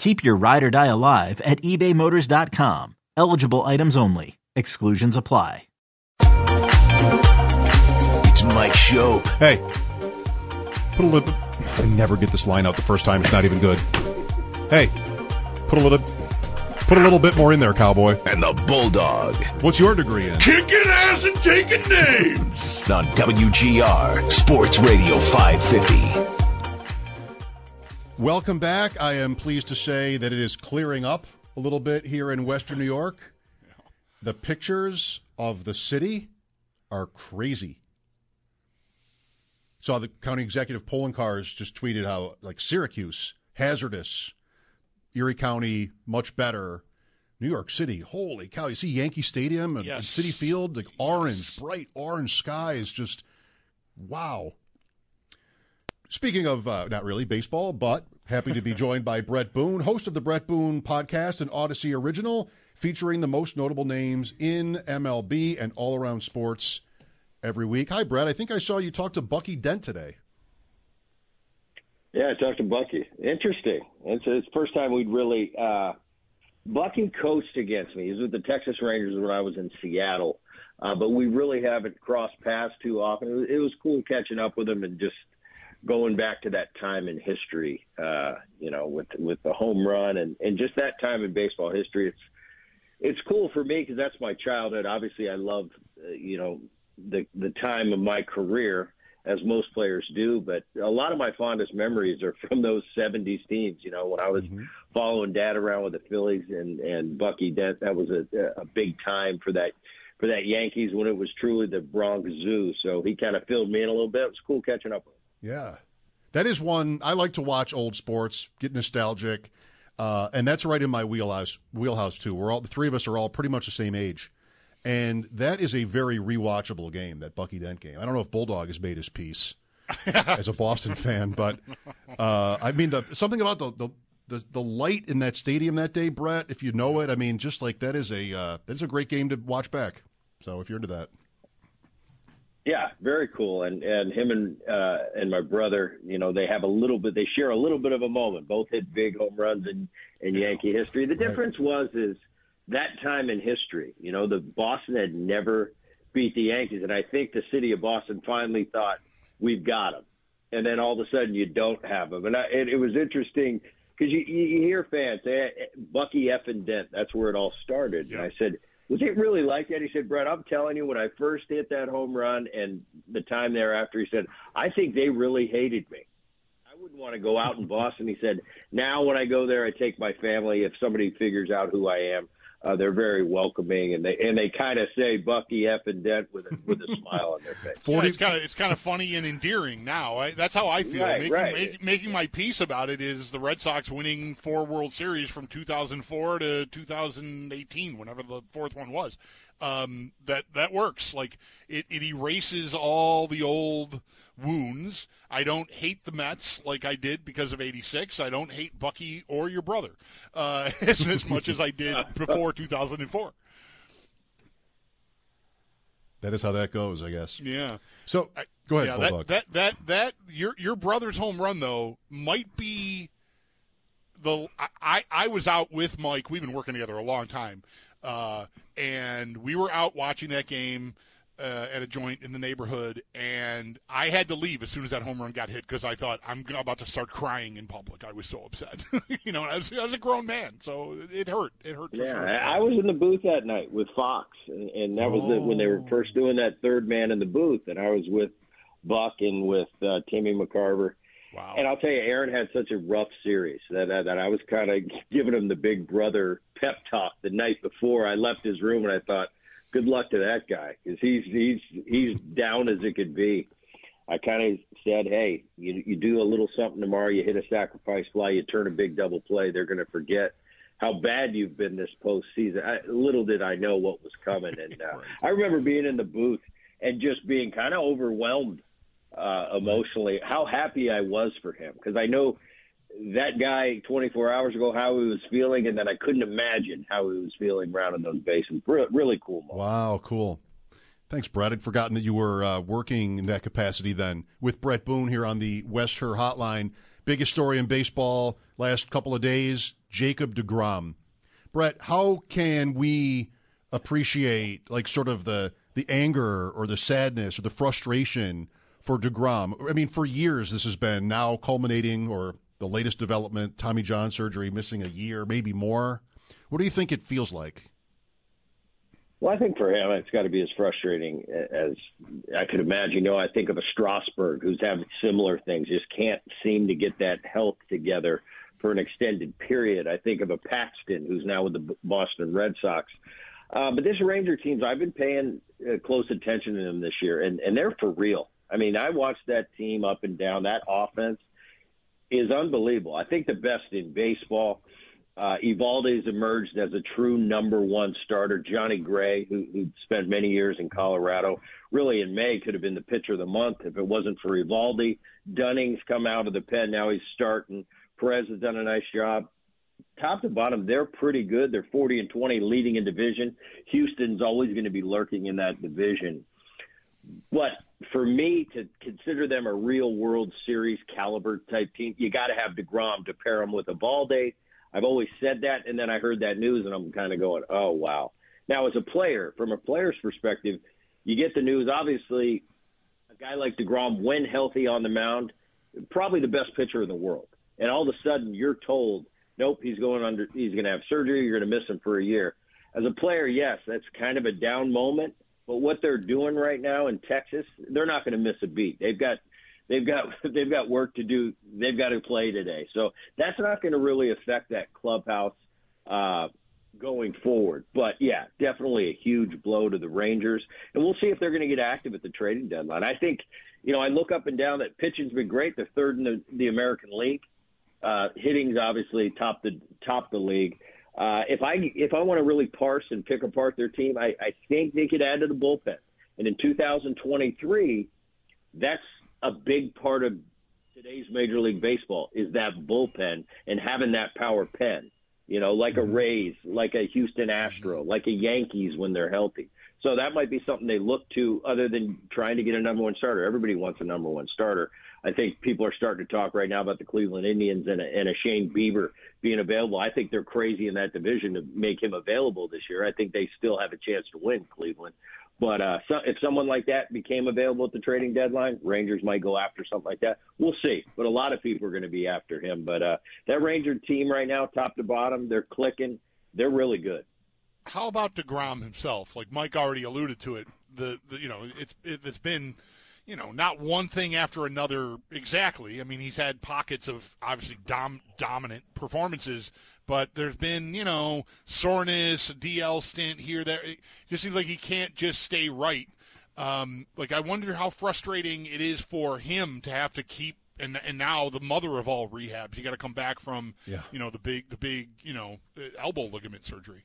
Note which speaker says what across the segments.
Speaker 1: Keep your ride or die alive at ebaymotors.com. Eligible items only. Exclusions apply.
Speaker 2: It's Mike show.
Speaker 3: Hey, put a little. I never get this line out the first time. It's not even good. Hey, put a little. Put a little bit more in there, cowboy.
Speaker 2: And the Bulldog
Speaker 3: What's your degree in?
Speaker 4: kicking ass and taking names.
Speaker 2: on WGR Sports Radio 550.
Speaker 3: Welcome back. I am pleased to say that it is clearing up a little bit here in Western New York. The pictures of the city are crazy. Saw the county executive Poloncarz just tweeted how like Syracuse hazardous, Erie County much better, New York City holy cow! You see Yankee Stadium and
Speaker 4: Yes.
Speaker 3: Citi Field like orange, bright orange skies, just wow. Speaking of uh, not really baseball, but happy to be joined by Bret Boone, host of the Bret Boone podcast, an Odyssey original featuring the most notable names in MLB and all around sports every week. Hi, Bret. I think I saw you talk to Bucky Dent today.
Speaker 5: Yeah, I talked to Bucky. Interesting. It's it's the first time we'd really uh Bucky coached against me. He was with the Texas Rangers when I was in Seattle. Uh, but we really haven't crossed paths too often. It was cool catching up with him and just going back to that time in history, uh, you know, with with the home run and and just that time in baseball history. It's it's cool for me because that's my childhood. Obviously, I love uh, you know the the time of my career as most players do. But a lot of my fondest memories are from those '70s teams. You know, when I was following Dad around with the Phillies and and Bucky Dent, that was a a big time for that for that Yankees when it was truly the Bronx Zoo. So he kind of filled me in a little bit. It was cool catching up with him.
Speaker 3: Yeah. That is one I like to watch old sports, get nostalgic. Uh, and that's right in my wheelhouse wheelhouse too. We're all the three of us are all pretty much the same age. And that is a very rewatchable game, that Bucky Dent game. I don't know if Bulldog has made his peace as a Boston fan, but uh, I mean the something about the, the the the light in that stadium that day, Bret, if you know it, I mean just like that is a uh, that is a great game to watch back. So if you're into that.
Speaker 5: Yeah, very cool. And and him and uh, and my brother, you know, they have a little bit. They share a little bit of a moment. Both hit big home runs in in Yankee history. The difference was is that time in history. You know, the Boston had never beat the Yankees, and I think the city of Boston finally thought we've got them. And then all of a sudden you don't have them. And I, it, it was interesting because you, you hear fans say Bucky F and Dent. That's where it all started. And I said was it really like that? He said, Bret, I'm telling you, when I first hit that home run and the time thereafter, he said, I think they really hated me. I wouldn't want to go out in Boston. He said, now when I go there, I take my family. If somebody figures out who I am, uh, they're very welcoming, and they and they kind of say Bucky F and Dent with a, with a smile on their face.
Speaker 4: Yeah, it's kind of it's kind of funny and endearing now. I, that's how I feel.
Speaker 5: Right,
Speaker 4: making,
Speaker 5: right.
Speaker 4: make- making my peace about it is the Red Sox winning four World Series from 2004 to 2018, whenever the fourth one was. Um, that that works. Like it, it erases all the old wounds. I don't hate the Mets like I did because of '86. I don't hate Bucky or your brother uh, as, as much as I did before 2004.
Speaker 3: That is how that goes, I guess.
Speaker 4: Yeah.
Speaker 3: So go ahead,
Speaker 4: yeah,
Speaker 3: Bulldog.
Speaker 4: that, that that that your your brother's home run though might be the I I was out with Mike. We've been working together a long time, uh, and we were out watching that game. Uh, at a joint in the neighborhood, and I had to leave as soon as that home run got hit because I thought I'm about to start crying in public. I was so upset, you know. I was, I was a grown man, so it hurt. It hurt. For
Speaker 5: Yeah,
Speaker 4: sure.
Speaker 5: I was in the booth that night with Fox, and, and that was it when they were first doing that third man in the booth, and I was with Buck and with uh, Timmy McCarver.
Speaker 4: Wow.
Speaker 5: And I'll tell you, Aaron had such a rough series that that, that I was kind of giving him the big brother pep talk the night before I left his room, and I thought, good luck to that guy because he's he's he's down as it could be. I kind of said, hey, you you do a little something tomorrow, you hit a sacrifice fly, you turn a big double play, they're going to forget how bad you've been this postseason. I, little did I know what was coming, and uh, I remember being in the booth and just being kind of overwhelmed uh, emotionally. How happy I was for him because I know that guy 24 hours ago how he was feeling, and then I couldn't imagine how he was feeling rounding those bases. Re- really cool moment.
Speaker 3: Wow, cool. Thanks, Bret. I'd forgotten that you were uh, working in that capacity then with Bret Boone here on the West Her Hotline. Biggest story in baseball last couple of days: Jacob deGrom. Bret, how can we appreciate like sort of the the anger or the sadness or the frustration for deGrom? I mean, for years this has been now culminating, or the latest development: Tommy John surgery, missing a year, maybe more. What do you think it feels like?
Speaker 5: Well, I think for him, it's got to be as frustrating as I could imagine. You know, I think of a Strasburg who's having similar things, just can't seem to get that health together for an extended period. I think of a Paxton who's now with the Boston Red Sox. Uh, but this Ranger teams, I've been paying uh, close attention to them this year, and, and they're for real. I mean, I watched that team up and down. That offense is unbelievable. I think the best in baseball. Uh, Eovaldi's emerged as a true number one starter. Johnny Gray, who, who spent many years in Colorado, really in May could have been the pitcher of the month if it wasn't for Eovaldi. Dunning's come out of the pen. Now he's starting. Perez has done a nice job. Top to bottom, they're pretty good. They're 40 and 20 leading in division. Houston's always going to be lurking in that division. But for me to consider them a real World Series caliber type team, you got to have deGrom to pair them with Eovaldi. I've always said that, and then I heard that news, and I'm kind of going, oh, wow. Now, as a player, from a player's perspective, you get the news. Obviously, a guy like deGrom, when healthy on the mound, probably the best pitcher in the world. And all of a sudden, you're told, nope, he's going under, he's going to have surgery. You're going to miss him for a year. As a player, yes, that's kind of a down moment. But what they're doing right now in Texas, they're not going to miss a beat. They've got they've got they've got work to do. They've got to play today, so that's not going to really affect that clubhouse uh, going forward. But yeah, definitely a huge blow to the Rangers, and we'll see if they're going to get active at the trading deadline. I think you know I look up and down that pitching's been great. They're third in the, the American League. Uh, hitting's obviously top the top the league. Uh, if I if I want to really parse and pick apart their team, I, I think they could add to the bullpen. And in 2023, that's a big part of today's Major League Baseball is that bullpen and having that power pen. You know, like a Rays, like a Houston Astro, like a Yankees when they're healthy. So that might be something they look to other than trying to get a number one starter. Everybody wants a number one starter. I think people are starting to talk right now about the Cleveland Indians and a, and a Shane Bieber being available. I think they're crazy in that division to make him available this year. I think they still have a chance to win Cleveland. But uh, so, if someone like that became available at the trading deadline, Rangers might go after something like that. We'll see. But a lot of people are going to be after him. But uh, that Ranger team right now, top to bottom, they're clicking. They're really good.
Speaker 4: How about deGrom himself? Like Mike already alluded to it. The, the you know it's it, it's been you know not one thing after another exactly. I mean he's had pockets of obviously dom- dominant performances, but there's been you know soreness, DL stint here there. It just seems like he can't just stay right. Um, like I wonder how frustrating it is for him to have to keep and and now the mother of all rehabs. You got to come back from
Speaker 3: Yeah.
Speaker 4: you know the big the big you know elbow ligament surgery.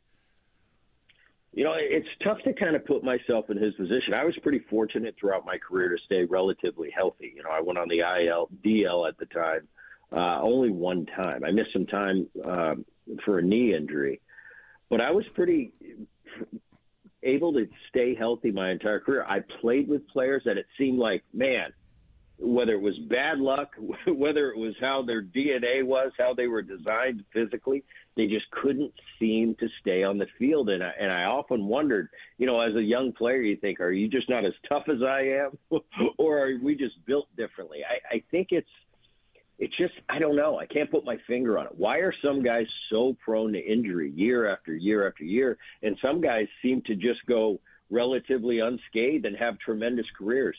Speaker 5: You know, it's tough to kind of put myself in his position. I was pretty fortunate throughout my career to stay relatively healthy. You know, I went on the IL, DL at the time, uh, only one time. I missed some time um, for a knee injury, but I was pretty. able to stay healthy my entire career. I played with players that it seemed like, man, whether it was bad luck, whether it was how their DNA was, how they were designed physically, they just couldn't seem to stay on the field. And I, and I often wondered, you know, as a young player, you think, are you just not as tough as I am, or are we just built differently? I, I think it's it's just I don't know. I can't put my finger on it. Why are some guys so prone to injury year after year after year, and some guys seem to just go relatively unscathed and have tremendous careers?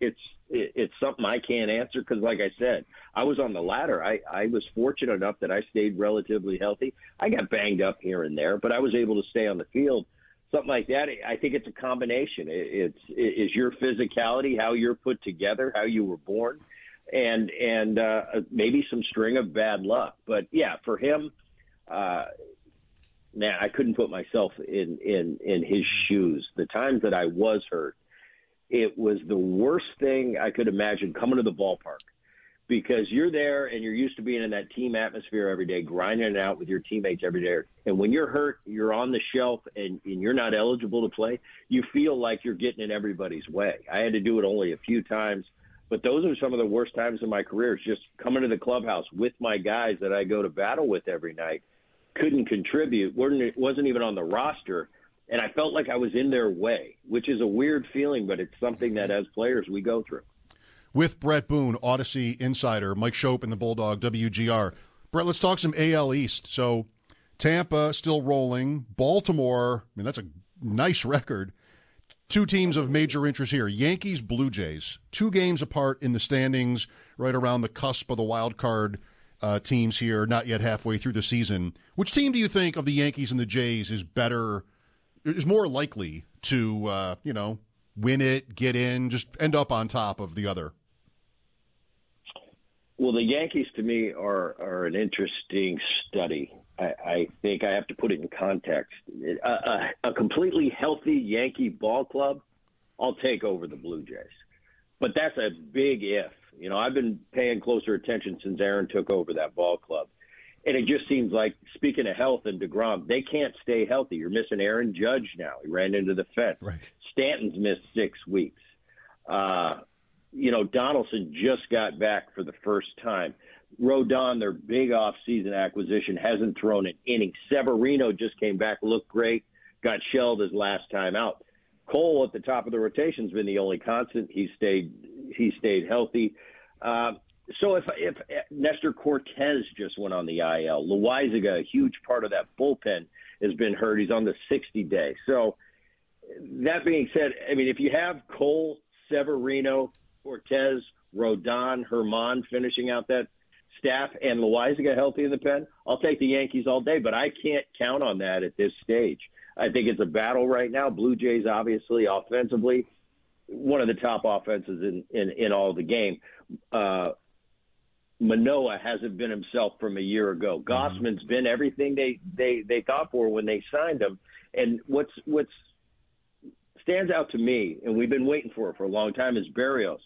Speaker 5: It's it's something I can't answer because, like I said, I was on the ladder. I I was fortunate enough that I stayed relatively healthy. I got banged up here and there, but I was able to stay on the field. Something like that. I think it's a combination. It's is your physicality, how you're put together, how you were born and and uh, maybe some string of bad luck. But yeah, for him, uh, man, I couldn't put myself in in in his shoes. The times that I was hurt, it was the worst thing I could imagine coming to the ballpark because you're there and you're used to being in that team atmosphere every day, grinding it out with your teammates every day. And when you're hurt, you're on the shelf and, and you're not eligible to play, you feel like you're getting in everybody's way. I had to do it only a few times but those are some of the worst times in my career. It's just coming to the clubhouse with my guys that I go to battle with every night. Couldn't contribute. wasn't wasn't even on the roster, and I felt like I was in their way, which is a weird feeling, but it's something that as players we go through.
Speaker 3: With Bret Boone, Odyssey Insider, Mike Schopp, and the Bulldog WGR. Bret, let's talk some AL East. So Tampa still rolling. Baltimore, I mean that's a nice record. Two teams of major interest here Yankees, Blue Jays. Two games apart in the standings, right around the cusp of the wild card uh, teams here, not yet halfway through the season. Which team do you think of the Yankees and the Jays is better, is more likely to, uh, you know, win it, get in, just end up on top of the other?
Speaker 5: Well, the Yankees to me are are an interesting study. I, I think I have to put it in context. A, a, a completely healthy Yankee ball club, I'll take over the Blue Jays, but that's a big if. You know, I've been paying closer attention since Aaron took over that ball club. And it just seems like, speaking of health and deGrom, they can't stay healthy. You're missing Aaron Judge now. He ran into the fence.
Speaker 3: Right.
Speaker 5: Stanton's missed six weeks. Uh, you know, Donaldson just got back for the first time. Rodon, their big off-season acquisition, hasn't thrown an inning. Severino just came back, looked great, got shelled his last time out. Cole at the top of the rotation has been the only constant. He stayed he stayed healthy. Uh, so if if Nestor Cortes just went on the IL, Loaisiga, a huge part of that bullpen, has been hurt. He's on the 60 day. So that being said, I mean, if you have Cole, Severino, Cortes, Rodon, Germán finishing out that staff, and Loaisiga healthy in the pen, I'll take the Yankees all day. But I can't count on that at this stage. I think it's a battle right now. Blue Jays, obviously, offensively, one of the top offenses in in, in all the game. Uh, Manoah hasn't been himself from a year ago. Mm-hmm. Gausman's been everything they they they thought for when they signed him. And what's what's stands out to me, and we've been waiting for it for a long time, is Berrios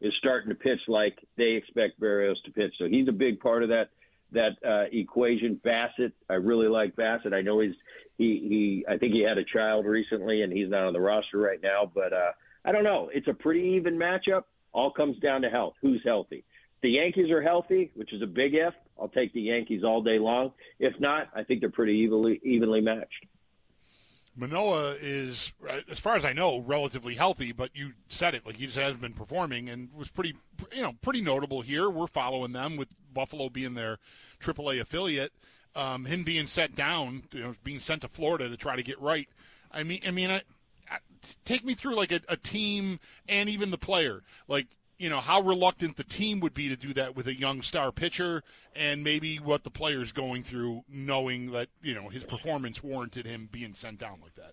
Speaker 5: is starting to pitch like they expect Berrios to pitch. So he's a big part of that that uh, equation. Bassitt, I really like Bassitt. I know he's he he. I think he had a child recently, and he's not on the roster right now. But uh, I don't know. It's a pretty even matchup. All comes down to health. Who's healthy? the Yankees are healthy, which is a big if. I'll take the Yankees all day long. If not, I think they're pretty evenly evenly matched.
Speaker 4: Manoah is, as far as I know, relatively healthy, but you said it like he just has been performing and was pretty, you know, pretty notable here. We're following them with Buffalo being their AAA affiliate. Um, him being sent down, you know, being sent to Florida to try to get right. I mean, I mean, take me through like a, a team and even the player. Like you know how reluctant the team would be to do that with a young star pitcher, and maybe what the player's going through, knowing that you know his performance warranted him being sent down like that.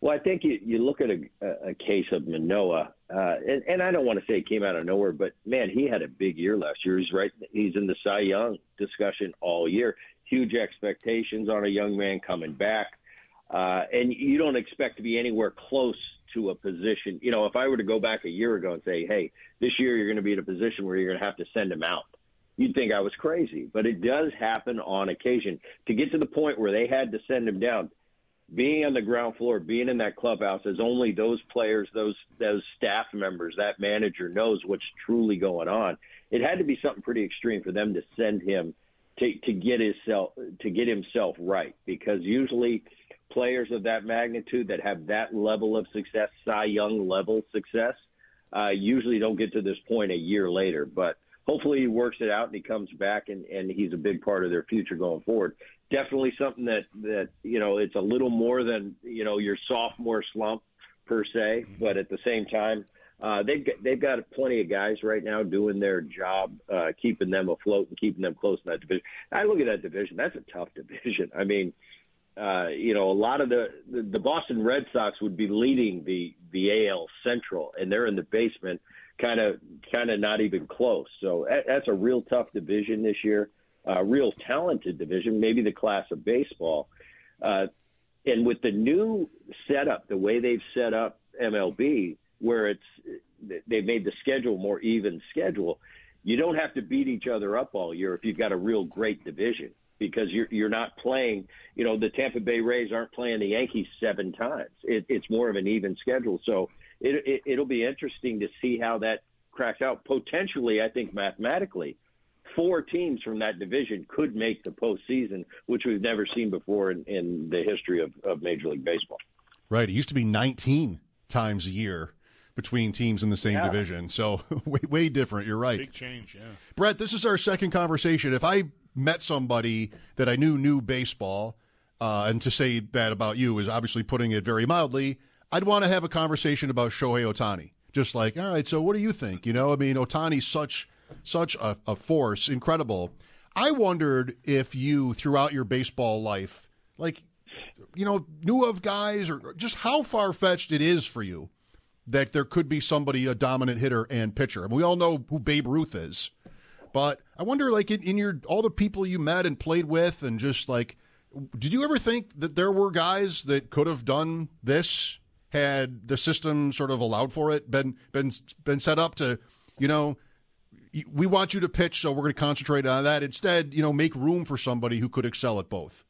Speaker 5: Well, I think you, you look at a, a case of Manoah, uh, and, and I don't want to say it came out of nowhere, but man, he had a big year last year. He's right; he's in the Cy Young discussion all year. Huge expectations on a young man coming back, uh, and you don't expect to be anywhere close to a position. You know, if I were to go back a year ago and say, hey, this year you're going to be in a position where you're going to have to send him out, you'd think I was crazy. But it does happen on occasion. To get to the point where they had to send him down, being on the ground floor, being in that clubhouse, as only those players, those those staff members, that manager knows what's truly going on. It had to be something pretty extreme for them to send him to to get himself to get himself right, because usually players of that magnitude that have that level of success, Cy Young level success, uh, usually don't get to this point a year later. But hopefully he works it out and he comes back and, and he's a big part of their future going forward. Definitely something that, that, you know, it's a little more than, you know, your sophomore slump per se, but at the same time, uh, they've got, they've got plenty of guys right now doing their job, uh, keeping them afloat and keeping them close in that division. I look at that division. That's a tough division. I mean, uh, you know, a lot of the, the the Boston Red Sox would be leading the the AL Central, and they're in the basement, kind of kind of not even close. So that's a real tough division this year, a real talented division, maybe the class of baseball. Uh, and with the new setup, the way they've set up MLB, where it's they've made the schedule more even schedule, you don't have to beat each other up all year if you've got a real great division because you're you're not playing. You know, the Tampa Bay Rays aren't playing the Yankees seven times. It, it's more of an even schedule, so it, it it'll be interesting to see how that cracks out. Potentially, I think mathematically, four teams from that division could make the postseason, which we've never seen before in, in the history of, of Major League Baseball.
Speaker 3: Right. It used to be 19 times a year between teams in the same yeah. division. So way, way different. You're right.
Speaker 4: Big change, yeah.
Speaker 3: Bret, this is our second conversation. If I met somebody that I knew knew baseball, uh, and to say that about you is obviously putting it very mildly, I'd want to have a conversation about Shohei Ohtani. Just like, all right, so what do you think? You know, I mean, Ohtani's such such a, a force, incredible. I wondered if you, throughout your baseball life, like, you know, knew of guys or just how far fetched it is for you that there could be somebody, a dominant hitter and pitcher. I mean, we all know who Babe Ruth is. But I wonder, like in, in your all the people you met and played with, and just like, did you ever think that there were guys that could have done this had the system sort of allowed for it, been been been set up to, you know, we want you to pitch, so we're going to concentrate on that. Instead, you know, make room for somebody who could excel at both.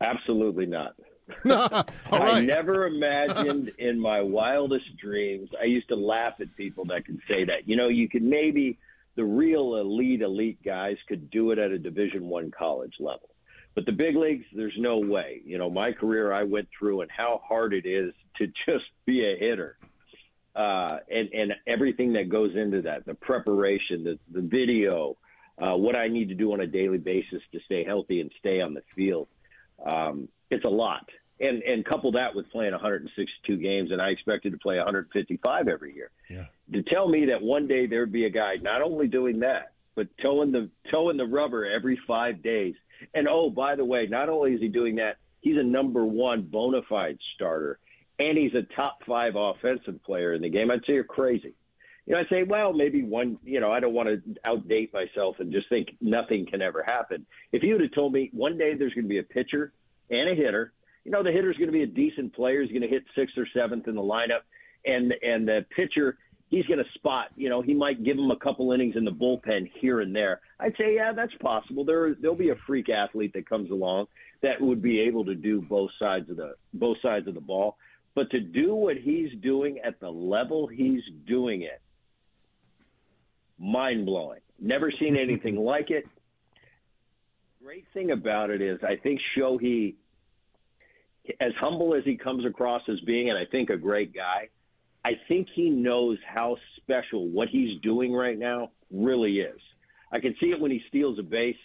Speaker 5: Absolutely not.
Speaker 3: right.
Speaker 5: I never imagined in my wildest dreams. I used to laugh at people that could say that. You know, you could maybe the real elite elite guys could do it at a division 1 college level. But the big leagues there's no way. You know, my career I went through and how hard it is to just be a hitter. Uh, and and everything that goes into that, the preparation, the the video, uh, what I need to do on a daily basis to stay healthy and stay on the field. Um, it's a lot and and couple that with playing 162 games, and I expected to play 155 every year.
Speaker 3: Yeah.
Speaker 5: To tell me that one day there'd be a guy not only doing that, but toeing the toeing the rubber every five days. And oh, by the way, not only is he doing that, he's a number one bona fide starter, and he's a top five offensive player in the game. I'd say you're crazy. You know, I'd say, well, maybe one. You know, I don't want to outdate myself and just think nothing can ever happen. If you would have told me one day there's going to be a pitcher and a hitter you know the hitter's going to be a decent player. He's going to hit sixth or seventh in the lineup, and and the pitcher he's going to spot. You know, he might give him a couple innings in the bullpen here and there. I'd say, yeah, that's possible. There there'll be a freak athlete that comes along that would be able to do both sides of the both sides of the ball. But to do what he's doing at the level he's doing it, mind blowing. Never seen anything like it. Great thing about it is, I think Shohei as humble as he comes across as being, and I think a great guy, I think he knows how special what he's doing right now really is. I can see it when he steals a base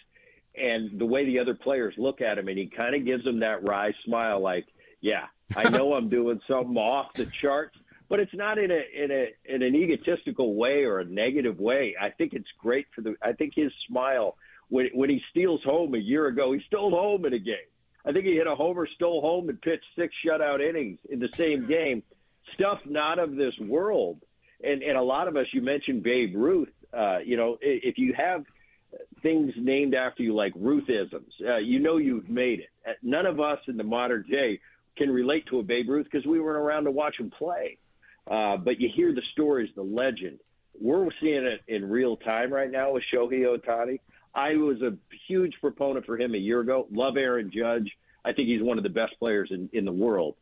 Speaker 5: and the way the other players look at him, and he kind of gives them that wry smile, like, "Yeah, I know I'm doing something off the charts." But it's not in a in a in an egotistical way or a negative way. I think it's great for the. I think his smile when when he steals home a year ago, he stole home in a game I think he hit a homer, stole home, and pitched six shutout innings in the same game. Stuff not of this world. And and a lot of us, you mentioned Babe Ruth. Uh, you know, if you have things named after you like Ruthisms, uh, you know you've made it. Uh, none of us in the modern day can relate to a Babe Ruth because we weren't around to watch him play. Uh, but you hear the stories, the legend. We're seeing it in real time right now with Shohei Ohtani. I was a huge proponent for him a year ago. Love Aaron Judge. I think he's one of the best players in, in the world.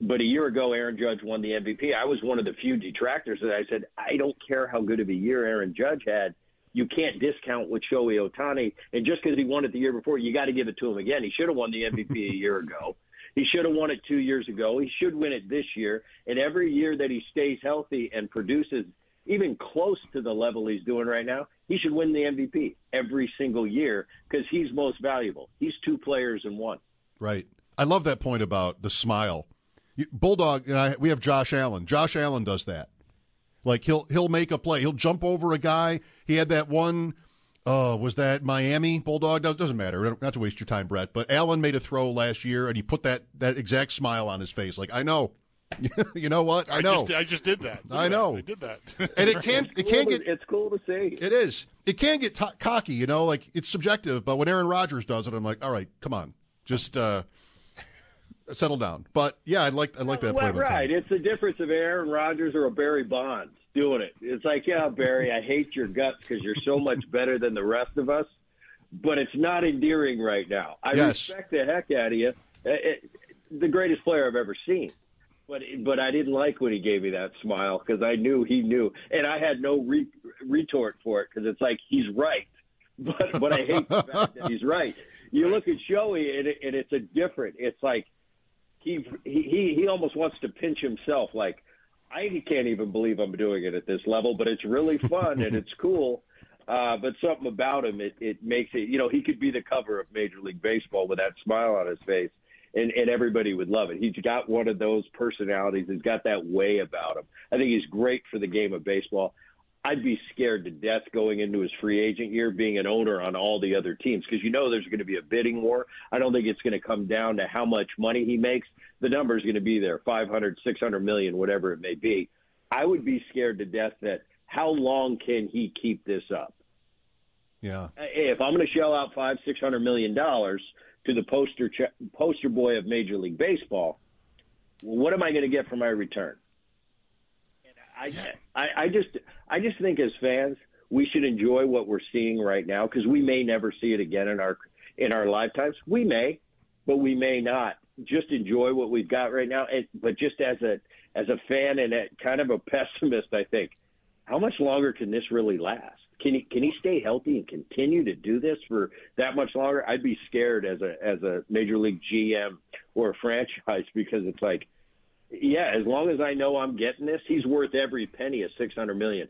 Speaker 5: But a year ago, Aaron Judge won the MVP. I was one of the few detractors that I said, I don't care how good of a year Aaron Judge had. You can't discount what Shohei Ohtani. And just because he won it the year before, you got to give it to him again. He should have won the MVP a year ago. He should have won it two years ago. He should win it this year. And every year that he stays healthy and produces even close to the level he's doing right now, he should win the MVP every single year because he's most valuable. He's two players in one.
Speaker 3: Right. I love that point about the smile. Bulldog and I, we have Josh Allen. Josh Allen does that. Like he'll he'll make a play. He'll jump over a guy. He had that one. Uh, was that Miami Bulldog? Doesn't matter. Not to waste your time, Bret. But Allen made a throw last year, and he put that that exact smile on his face. Like I know, you know what? I know.
Speaker 4: I just, I just did that.
Speaker 3: I know.
Speaker 4: I did that.
Speaker 3: and it can't. It can't get.
Speaker 5: It's cool to see.
Speaker 3: It is. It can get t- cocky. You know, like it's subjective. But when Aaron Rodgers does it, I'm like, all right, come on, just. uh settle down. But yeah, I like I like that.
Speaker 5: Well, right, it's the difference of Aaron Rodgers or a Barry Bonds doing it. It's like, yeah, Barry, I hate your guts because you're so much better than the rest of us, but it's not endearing right now. I
Speaker 3: yes.
Speaker 5: respect the heck out of you. It, it, the greatest player I've ever seen. But but I didn't like when he gave me that smile because I knew he knew, and I had no re- retort for it because it's like he's right, but but I hate the fact that he's right. You look at Shohei and, it, and it's a different. It's like he he he almost wants to pinch himself like I can't even believe I'm doing it at this level, but it's really fun and it's cool. Uh, but something about him, it, it makes it, you know, he could be the cover of Major League Baseball with that smile on his face, and, and everybody would love it. He's got one of those personalities. He's got that way about him. I think he's great for the game of baseball. I'd be scared to death going into his free agent year being an owner on all the other teams because you know there's going to be a bidding war. I don't think it's going to come down to how much money he makes. The number is going to be there, 500, 600 million, whatever it may be. I would be scared to death that how long can he keep this up?
Speaker 3: Yeah.
Speaker 5: Uh, if I'm going to shell out five, six hundred million dollars to the poster ch- poster boy of Major League Baseball, what am I going to get for my return? I, I, I just I just think as fans we should enjoy what we're seeing right now because we may never see it again in our in our lifetimes. We may, but we may not. Just enjoy what we've got right now. And, but just as a as a fan and a, kind of a pessimist, I think, how much longer can this really last? Can he can he stay healthy and continue to do this for that much longer? I'd be scared as a as a major league GM or a franchise because it's like yeah, as long as I know I'm getting this, he's worth every penny of six hundred million.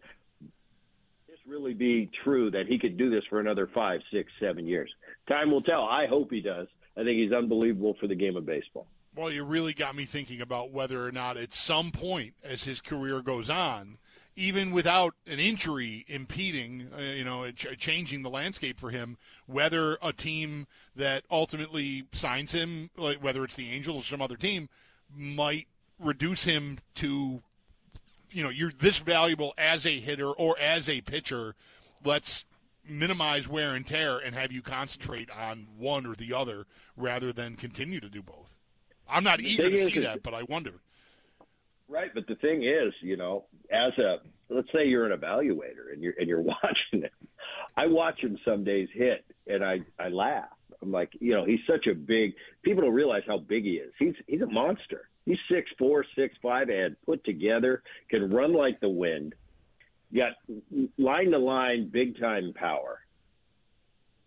Speaker 5: This really be true that he could do this for another five, six, seven years. Time will tell. I hope he does. I think he's unbelievable for the game of baseball.
Speaker 4: Well, you really got me thinking about whether or not at some point as his career goes on, even without an injury impeding, uh, you know, ch- changing the landscape for him, whether a team that ultimately signs him, like whether it's the Angels or some other team, might reduce him to you know you're this valuable as a hitter or as a pitcher let's minimize wear and tear and have you concentrate on one or the other rather than continue to do both i'm not
Speaker 5: The
Speaker 4: eager to see
Speaker 5: that-
Speaker 4: but i wonder
Speaker 5: Right, but the thing is, you know, as a let's say you're an evaluator and you're and you're watching him. I watch him some days hit and I I laugh. I'm like, you know, he's such a big people don't realize how big he is. He's he's a monster. He's six four, six five and put together, can run like the wind. Got line to line big time power.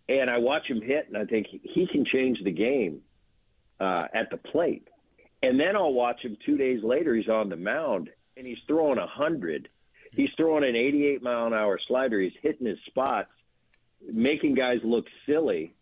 Speaker 5: And I watch him hit and I think he can change the game uh, at the plate. And then I'll watch him two days later. He's on the mound and he's throwing a hundred. He's throwing an 88 mile an hour slider. He's hitting his spots, making guys look silly.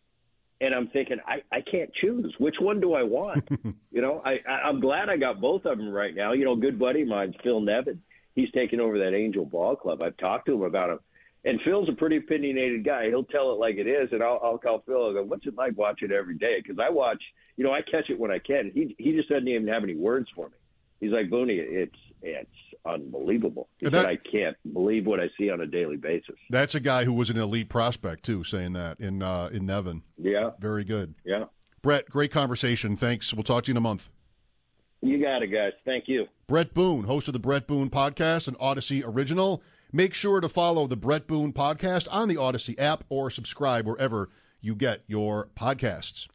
Speaker 5: And I'm thinking, I, I can't choose. Which one do I want? you know, I, I, I'm glad I got both of them right now. You know, a good buddy of mine, Phil Nevin. He's taking over that Angel Ball Club. I've talked to him about him. And Phil's a pretty opinionated guy. He'll tell it like it is, and I'll, I'll call Phil. and go, "What's it like watching every day?" Because I watch, you know, I catch it when I can. He he just doesn't even have any words for me. He's like, "Booney, it's it's unbelievable." He
Speaker 3: And
Speaker 5: said, "I can't believe what I see on a daily basis."
Speaker 3: That's a guy who was an elite prospect too, saying that in uh, in Nevin.
Speaker 5: Yeah,
Speaker 3: Very good.
Speaker 5: yeah.
Speaker 3: Bret, great conversation. Thanks. We'll talk to you in a month.
Speaker 5: You got it, guys. Thank you.
Speaker 3: Bret Boone, host of the Bret Boone Podcast, an Odyssey original. Make sure to follow the Bret Boone Podcast on the Odyssey app or subscribe wherever you get your podcasts.